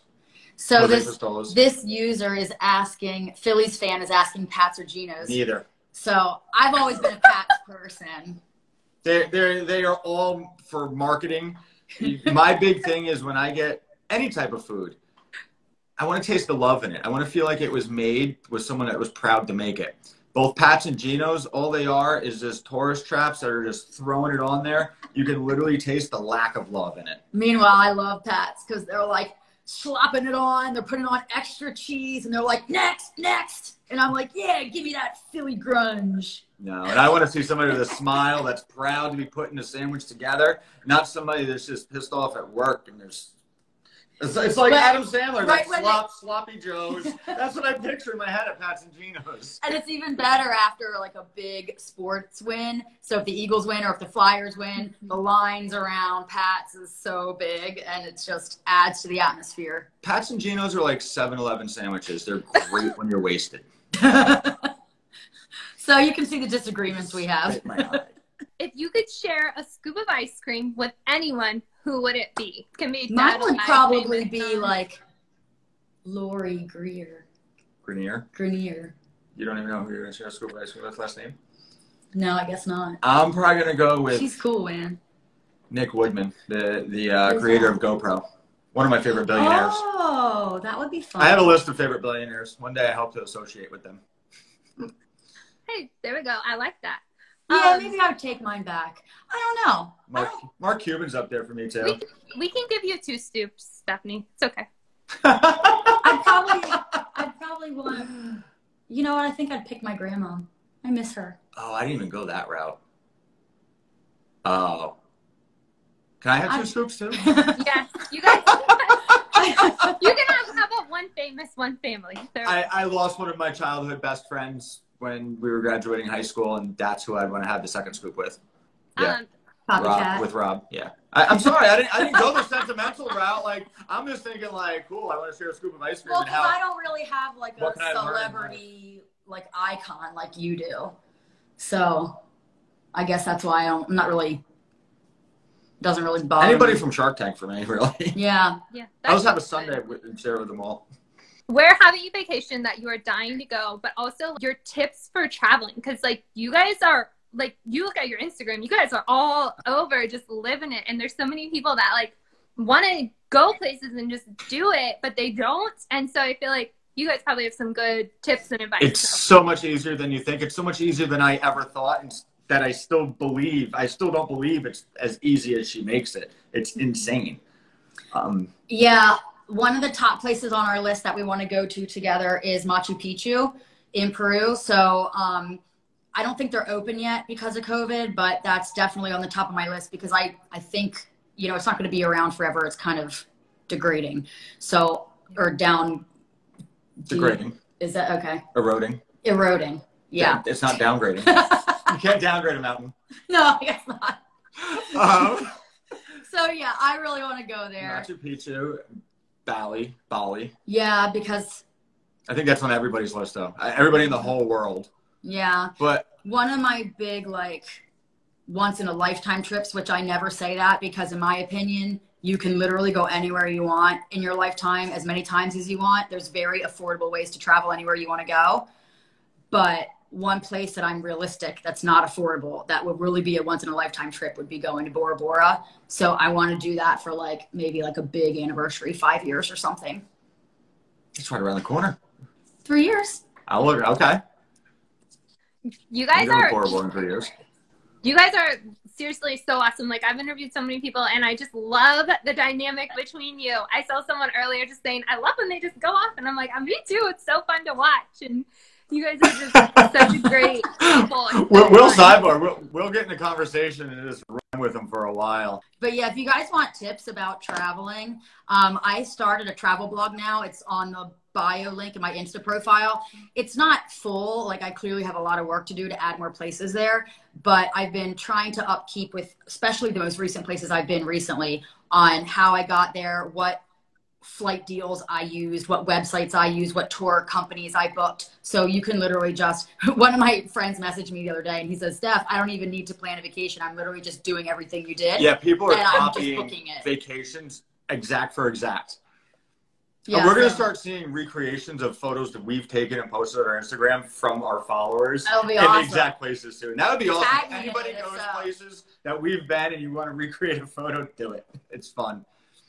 Speaker 2: so
Speaker 3: Jose
Speaker 2: this
Speaker 3: Pistolas.
Speaker 2: this user is asking Philly's fan is asking Pats or Geno's.
Speaker 3: Neither.
Speaker 2: So I've always been a Pats person.
Speaker 3: They they they are all for marketing. My big thing is when I get any type of food, I want to taste the love in it. I want to feel like it was made with someone that was proud to make it. Both Pat's and Geno's, all they are is just tourist traps that are just throwing it on there. You can literally taste the lack of love in it.
Speaker 2: Meanwhile, I love Pats because they're like slopping it on. They're putting on extra cheese and they're like, next, next. And I'm like, yeah, give me that Philly grunge.
Speaker 3: No, and I want to see somebody with a smile that's proud to be putting a sandwich together, not somebody that's just pissed off at work and there's. It's, it's like
Speaker 2: But-
Speaker 3: Adam Sandler,
Speaker 2: right
Speaker 3: like
Speaker 2: when
Speaker 3: slop, sloppy joes. That's what I picture in my head at Pat's and Geno's.
Speaker 2: And it's even better after like a big sports win. So if the Eagles win or if the Flyers win, mm-hmm. the lines around Pats is so big and it just adds to the atmosphere.
Speaker 3: Pat's and Geno's are like 7-Eleven sandwiches. They're great when you're wasted.
Speaker 2: so you can see the disagreements we have.
Speaker 3: Right, my eye.
Speaker 1: If you could share a scoop of ice cream with anyone, who would it be? Can be
Speaker 2: Mine would probably be like Lori Greer.
Speaker 3: Greiner.
Speaker 2: Greiner.
Speaker 3: You don't even know who you're gonna share a scoop of ice with last name?
Speaker 2: No, I guess not.
Speaker 3: I'm probably gonna go with
Speaker 2: She's cool, man.
Speaker 3: Nick Woodman, the the uh, creator
Speaker 2: that?
Speaker 3: of GoPro. One of my favorite billionaires.
Speaker 2: Oh, that would be fun.
Speaker 3: I have a list of favorite billionaires. One day I hope to associate with them.
Speaker 1: Hey, there we go. I like that.
Speaker 2: Yeah,
Speaker 1: Um,
Speaker 2: maybe I would take mine back. I don't know.
Speaker 3: Mark,
Speaker 2: don't-
Speaker 3: Mark Cuban's up there for me too.
Speaker 1: We, we can give you two stoops, Stephanie. It's okay.
Speaker 2: I'd probably, I'd probably want. You know what? I think I'd pick my grandma. I miss her.
Speaker 3: Oh, I didn't even go that route. Oh. Can I have 2
Speaker 2: I'm-
Speaker 3: scoops too?
Speaker 1: Yes, you guys. you can have how about one famous, one family. There-
Speaker 3: I, I lost one of my childhood best friends when we were graduating high school, and that's who I'd want to have the second scoop with. Yeah,
Speaker 1: um,
Speaker 3: Rob,
Speaker 2: Copycat.
Speaker 3: with Rob. Yeah. I, I'm sorry, I didn't, I didn't go the sentimental route. Like, I'm just thinking, like, cool, I want to share a scoop of ice cream
Speaker 2: well, because I don't really have like a
Speaker 3: can I learn in
Speaker 2: celebrity like icon like you do. So, I guess that's why I don't, I'm not really. Doesn't really bother
Speaker 3: Anybody
Speaker 2: me.
Speaker 3: from Shark Tank for me, really.
Speaker 2: Yeah.
Speaker 1: yeah.
Speaker 3: I'll just have a
Speaker 1: that's
Speaker 3: Sunday with, and share with them all.
Speaker 1: Where have you vacation that you are dying to go, but also your tips for traveling? Because like you guys are like you look at your Instagram, you guys are all over just living it, and there's so many people that like want to go places and just do it, but they don't. And so I feel like you guys probably have some good tips and advice.
Speaker 3: It's so much easier than you think. It's so much easier than I ever thought, and that I still believe. I still don't believe it's as easy as she makes it. It's insane. Um,
Speaker 2: Yeah, one of the top places on our list that we want to go to together is Machu Picchu in Peru. So um, I don't think they're open yet because of COVID, but that's definitely on the top of my list because I, I think, you know, it's not going to be around forever. It's kind of degrading. So, or down.
Speaker 3: degrading,
Speaker 2: Is that okay?
Speaker 3: eroding.
Speaker 2: Eroding. Yeah.
Speaker 3: It's not downgrading. you can't downgrade a mountain.
Speaker 2: no, I guess not.
Speaker 3: Um,
Speaker 2: So, yeah, I really want to go there.
Speaker 3: Machu Picchu, Bali, Bali.
Speaker 2: Yeah, because,
Speaker 3: I think that's on everybody's list, though. Uh, Everybody in the whole world.
Speaker 2: yeah.
Speaker 3: But
Speaker 2: one of my big like once in a lifetime trips which i never say that because in my opinion you can literally go anywhere you want in your lifetime as many times as you want there's very affordable ways to travel anywhere you want to go but one place that i'm realistic that's not affordable that would really be a once in a lifetime trip would be going to bora bora so i want to do that for like maybe like a big anniversary five years or something
Speaker 3: it's right around the corner.
Speaker 2: three years
Speaker 3: I'll look. Okay.
Speaker 1: you guys are
Speaker 3: Bora Bora in three years.
Speaker 1: you guys are seriously so awesome. Like I've interviewed so many people and I just love the dynamic between you. I saw someone earlier just saying, I love when they just go off and I'm like, I'm me too. It's so fun to watch. And you guys are just such a great
Speaker 3: We'll, we'll sidebar. We'll, we'll get in a conversation and just run with them for a while.
Speaker 2: But yeah, if you guys want tips about traveling, um, I started a travel blog now. It's on the bio link in my Insta profile. It's not full. Like I clearly have a lot of work to do to add more places there. But I've been trying to upkeep with, especially the most recent places I've been recently, on how I got there, what flight deals I used, what websites I used, what tour companies I booked. So you can literally just, one of my friends messaged me the other day and he says, Steph, I don't even need to plan a vacation. I'm literally just doing everything you did.
Speaker 3: Yeah, people are
Speaker 2: And
Speaker 3: copying
Speaker 2: booking it.
Speaker 3: vacations exact for exact.
Speaker 2: Yeah,
Speaker 3: and we're going to
Speaker 2: so-
Speaker 3: start seeing recreations of photos that we've taken and posted on our Instagram from our followers
Speaker 2: That'll be
Speaker 3: in
Speaker 2: awesome.
Speaker 3: the exact places soon. That would be awesome. Anybody goes
Speaker 2: so.
Speaker 3: places that we've been and you want to recreate a photo, do it. It's fun.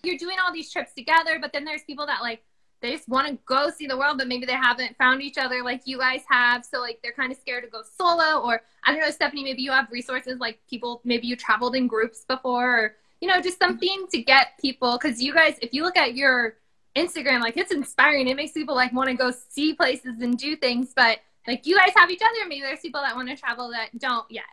Speaker 1: You're doing all these trips together, but then there's people that like they just want to go see the world, but maybe they haven't found each other like you guys have. So like they're kind of scared to go solo, or I don't know, Stephanie, maybe you have resources like people, maybe you traveled in groups before, or you know, just something to get people. Because you guys, if you look at your Instagram, like it's inspiring. It makes people like want to go see places and do things. But like you guys have each other. Maybe there's people that want to travel that don't yet.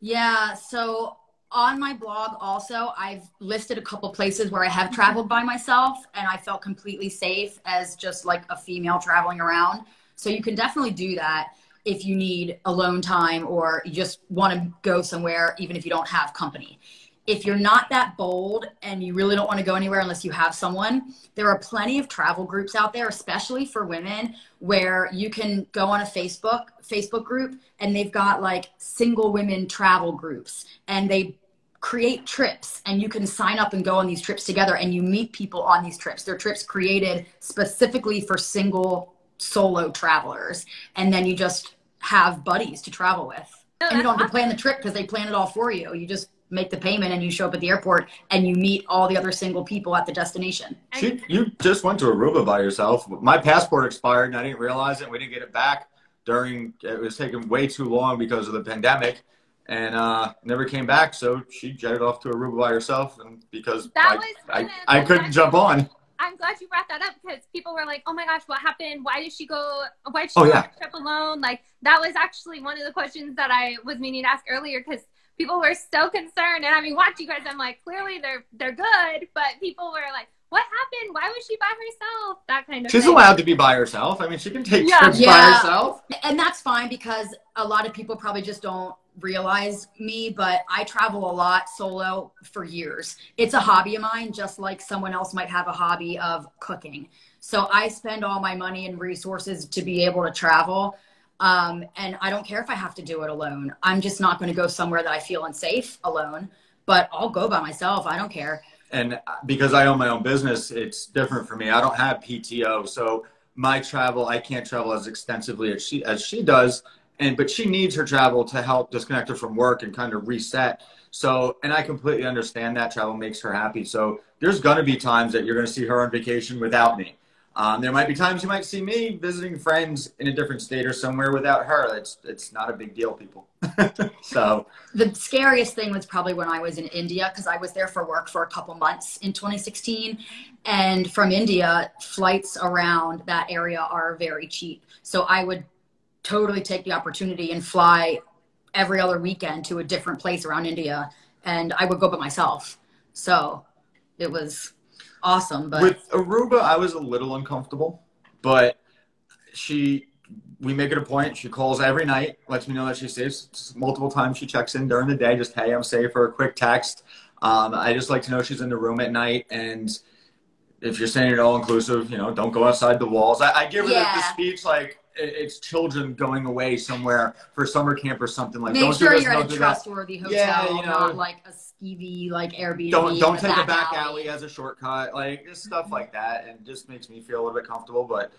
Speaker 2: Yeah. So on my blog, also, I've listed a couple places where I have traveled by myself and I felt completely safe as just like a female traveling around. So you can definitely do that if you need alone time or you just want to go somewhere, even if you don't have company. If you're not that bold and you really don't want to go anywhere unless you have someone, there are plenty of travel groups out there, especially for women, where you can go on a Facebook Facebook group and they've got like single women travel groups and they create trips and you can sign up and go on these trips together and you meet people on these trips. They're trips created specifically for single solo travelers, and then you just have buddies to travel with,
Speaker 1: No,
Speaker 2: and you don't have to plan the trip because they plan it all for you. You just make the payment and you show up at the airport and you meet all the other single people at the destination.
Speaker 3: She, you just went to Aruba by yourself. My passport expired and I didn't realize it. We didn't get it back during. It was taking way too long because of the pandemic, and uh, never came back. So she jetted off to Aruba by herself, and because
Speaker 1: That
Speaker 3: I,
Speaker 1: was
Speaker 3: I, I couldn't jump on.
Speaker 1: I'm glad you brought that up because people were like, "Oh my gosh, what happened? Why did she go? Why did she
Speaker 3: Oh,
Speaker 1: go
Speaker 3: yeah.
Speaker 1: on a trip alone?" Like that was actually one of the questions that I was meaning to ask earlier because people were so concerned. And I mean, watch you guys. I'm like, clearly they're they're good, but people were like, "What happened? Why was she by herself?" That kind of.
Speaker 3: She's
Speaker 1: thing.
Speaker 3: allowed to be by herself. I mean, she can take
Speaker 1: Yeah.
Speaker 3: trips by herself.
Speaker 2: And that's fine because a lot of people probably just don't realize me, but I travel a lot solo for years. It's a hobby of mine, just like someone else might have a hobby of cooking. So I spend all my money and resources to be able to travel. Um, and I don't care if I have to do it alone. I'm just not going to go somewhere that I feel unsafe alone, but I'll go by myself. I don't care.
Speaker 3: and because I own my own business, it's different for me. I don't have PTO, so my travel I can't travel as extensively as she as she does, and but she needs her travel to help disconnect her from work and kind of reset. So, and I completely understand that travel makes her happy. So, there's going to be times that you're going to see her on vacation without me. Um, there might be times you might see me visiting friends in a different state or somewhere without her. It's it's not a big deal, people. so,
Speaker 2: the scariest thing was probably when I was in India because I was there for work for a couple months in 2016. And from India, flights around that area are very cheap. So I would totally take the opportunity and fly every other weekend to a different place around India. And I would go by myself. So it was awesome. But
Speaker 3: With Aruba, I was a little uncomfortable, but she, we make it a point. She calls every night, lets me know that she's safe. Multiple times she checks in during the day, just hey, I'm safe, or a quick text. Um, I just like to know she's in the room at night, and if you're saying it all inclusive, you know, don't go outside the walls. I, I give her the, the speech like it's children going away somewhere for summer camp or something like.
Speaker 2: make
Speaker 3: don't
Speaker 2: sure
Speaker 3: do this,
Speaker 2: you're
Speaker 3: don't
Speaker 2: at a
Speaker 3: do that.
Speaker 2: trustworthy hotel,
Speaker 3: Yeah, you know.
Speaker 2: not like a skeevy like Airbnb.
Speaker 3: don't don't take
Speaker 2: a
Speaker 3: a back alley as a shortcut like just stuff mm-hmm. like that and just makes me feel a little bit comfortable but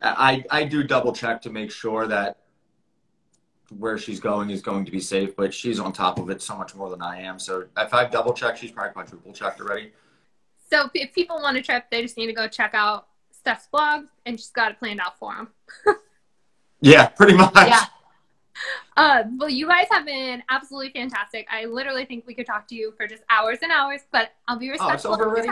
Speaker 3: i i do double check to make sure that where she's going is going to be safe but she's on top of it so much more than i am so if i double check she's probably quadruple checked already
Speaker 1: So if people want a trip, they just need to go check out Steph's blog, and she's got it planned out for them.
Speaker 3: yeah pretty much
Speaker 2: Yeah.
Speaker 1: Uh, well, you guys have been absolutely fantastic. I literally think we could talk to you for just hours and hours, but I'll be
Speaker 3: oh
Speaker 1: respectful.
Speaker 3: over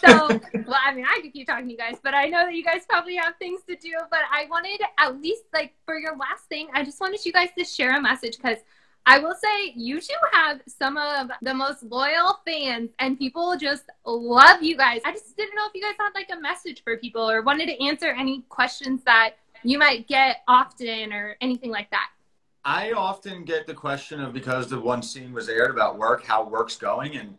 Speaker 1: So, well, I mean, I could keep talking to you guys, but I know that you guys probably have things to do. But I wanted, at least, like, for your last thing, I just wanted you guys to share a message because I will say you two have some of the most loyal fans, and people just love you guys. I just didn't know if you guys had, like, a message for people or wanted to answer any questions that you might get often or anything like that.
Speaker 3: I often get the question of because the one scene was aired about work, how work's going, and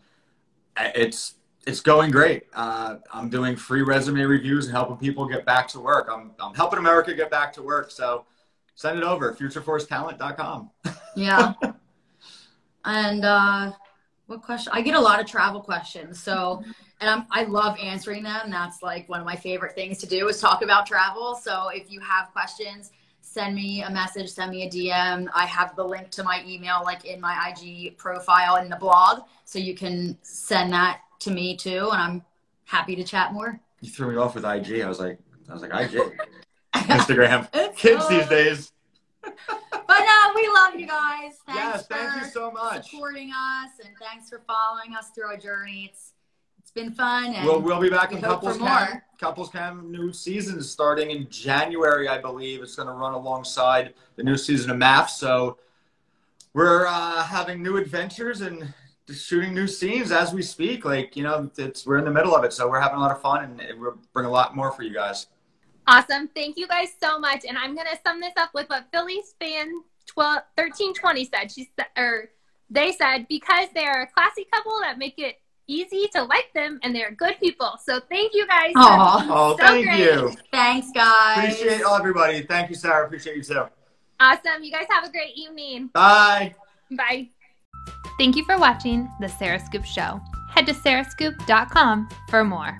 Speaker 3: it's it's going great. Uh, I'm doing free resume reviews and helping people get back to work. I'm I'm helping America get back to work. So send it over futureforcetalent.com.
Speaker 2: Yeah. and uh what question? I get a lot of travel questions. So and I'm I love answering them. That's like one of my favorite things to do is talk about travel. So if you have questions, send me a message, send me a DM. I have the link to my email like in my IG profile in the blog. So you can send that to me too. And I'm happy to chat more.
Speaker 3: You threw me off with IG. I was like I was like IG. Instagram. Kids these days.
Speaker 2: But no, we love you guys. Thanks
Speaker 3: Yes, thank
Speaker 2: for
Speaker 3: you so much.
Speaker 2: For supporting us and thanks for following us through our journey. It's it's been fun and
Speaker 3: We'll, we'll be back
Speaker 2: we
Speaker 3: in Couples
Speaker 2: more.
Speaker 3: Cam. Couples Cam new season starting in January, I believe. It's going to run alongside the new season of MAF. So we're uh, having new adventures and shooting new scenes as we speak. Like you know, it's we're in the middle of it, so we're having a lot of fun and it will bring a lot more for you guys.
Speaker 1: Awesome. Thank you guys so much. And I'm going to sum this up with what Philly's fan 12, 1320 said. She said, or they said, because they're a classy couple that make it easy to like them and they're good people. So thank you guys.
Speaker 2: Aw.
Speaker 3: Oh,
Speaker 1: So
Speaker 3: thank
Speaker 1: great.
Speaker 3: you.
Speaker 2: Thanks guys.
Speaker 3: Appreciate all everybody. Thank you, Sarah. Appreciate you too.
Speaker 1: Awesome. You guys have a great evening.
Speaker 3: Bye.
Speaker 1: Bye. Thank you for watching The Sarah Scoop Show. Head to sarahscoop.com for more.